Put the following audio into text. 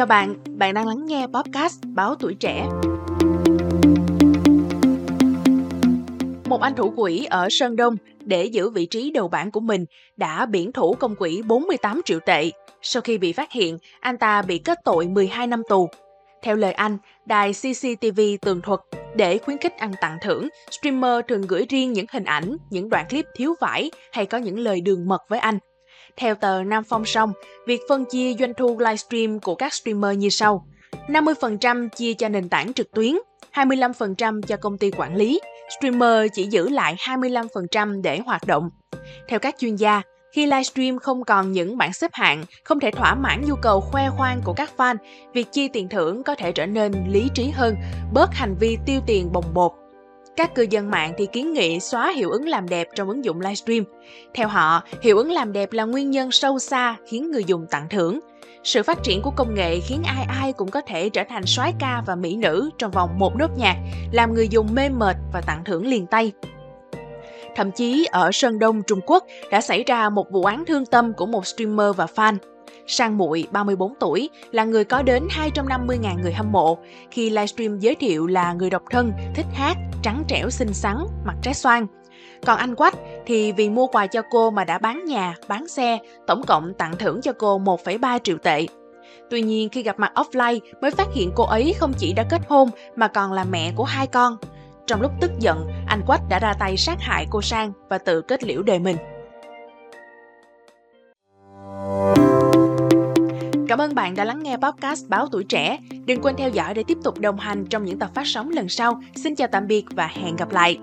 chào bạn, bạn đang lắng nghe podcast Báo Tuổi Trẻ. Một anh thủ quỹ ở Sơn Đông để giữ vị trí đầu bảng của mình đã biển thủ công quỹ 48 triệu tệ. Sau khi bị phát hiện, anh ta bị kết tội 12 năm tù. Theo lời anh, đài CCTV tường thuật, để khuyến khích ăn tặng thưởng, streamer thường gửi riêng những hình ảnh, những đoạn clip thiếu vải hay có những lời đường mật với anh. Theo tờ Nam Phong Song, việc phân chia doanh thu livestream của các streamer như sau. 50% chia cho nền tảng trực tuyến, 25% cho công ty quản lý, streamer chỉ giữ lại 25% để hoạt động. Theo các chuyên gia, khi livestream không còn những bảng xếp hạng, không thể thỏa mãn nhu cầu khoe khoang của các fan, việc chi tiền thưởng có thể trở nên lý trí hơn, bớt hành vi tiêu tiền bồng bột. Các cư dân mạng thì kiến nghị xóa hiệu ứng làm đẹp trong ứng dụng livestream. Theo họ, hiệu ứng làm đẹp là nguyên nhân sâu xa khiến người dùng tặng thưởng. Sự phát triển của công nghệ khiến ai ai cũng có thể trở thành soái ca và mỹ nữ trong vòng một nốt nhạc, làm người dùng mê mệt và tặng thưởng liền tay. Thậm chí ở Sơn Đông, Trung Quốc đã xảy ra một vụ án thương tâm của một streamer và fan. Sang Muội, 34 tuổi, là người có đến 250.000 người hâm mộ khi livestream giới thiệu là người độc thân, thích hát, trắng trẻo xinh xắn, mặt trái xoan. Còn anh Quách thì vì mua quà cho cô mà đã bán nhà, bán xe, tổng cộng tặng thưởng cho cô 1,3 triệu tệ. Tuy nhiên khi gặp mặt offline mới phát hiện cô ấy không chỉ đã kết hôn mà còn là mẹ của hai con. Trong lúc tức giận, anh Quách đã ra tay sát hại cô Sang và tự kết liễu đời mình. Cảm ơn bạn đã lắng nghe podcast Báo Tuổi Trẻ. Đừng quên theo dõi để tiếp tục đồng hành trong những tập phát sóng lần sau. Xin chào tạm biệt và hẹn gặp lại.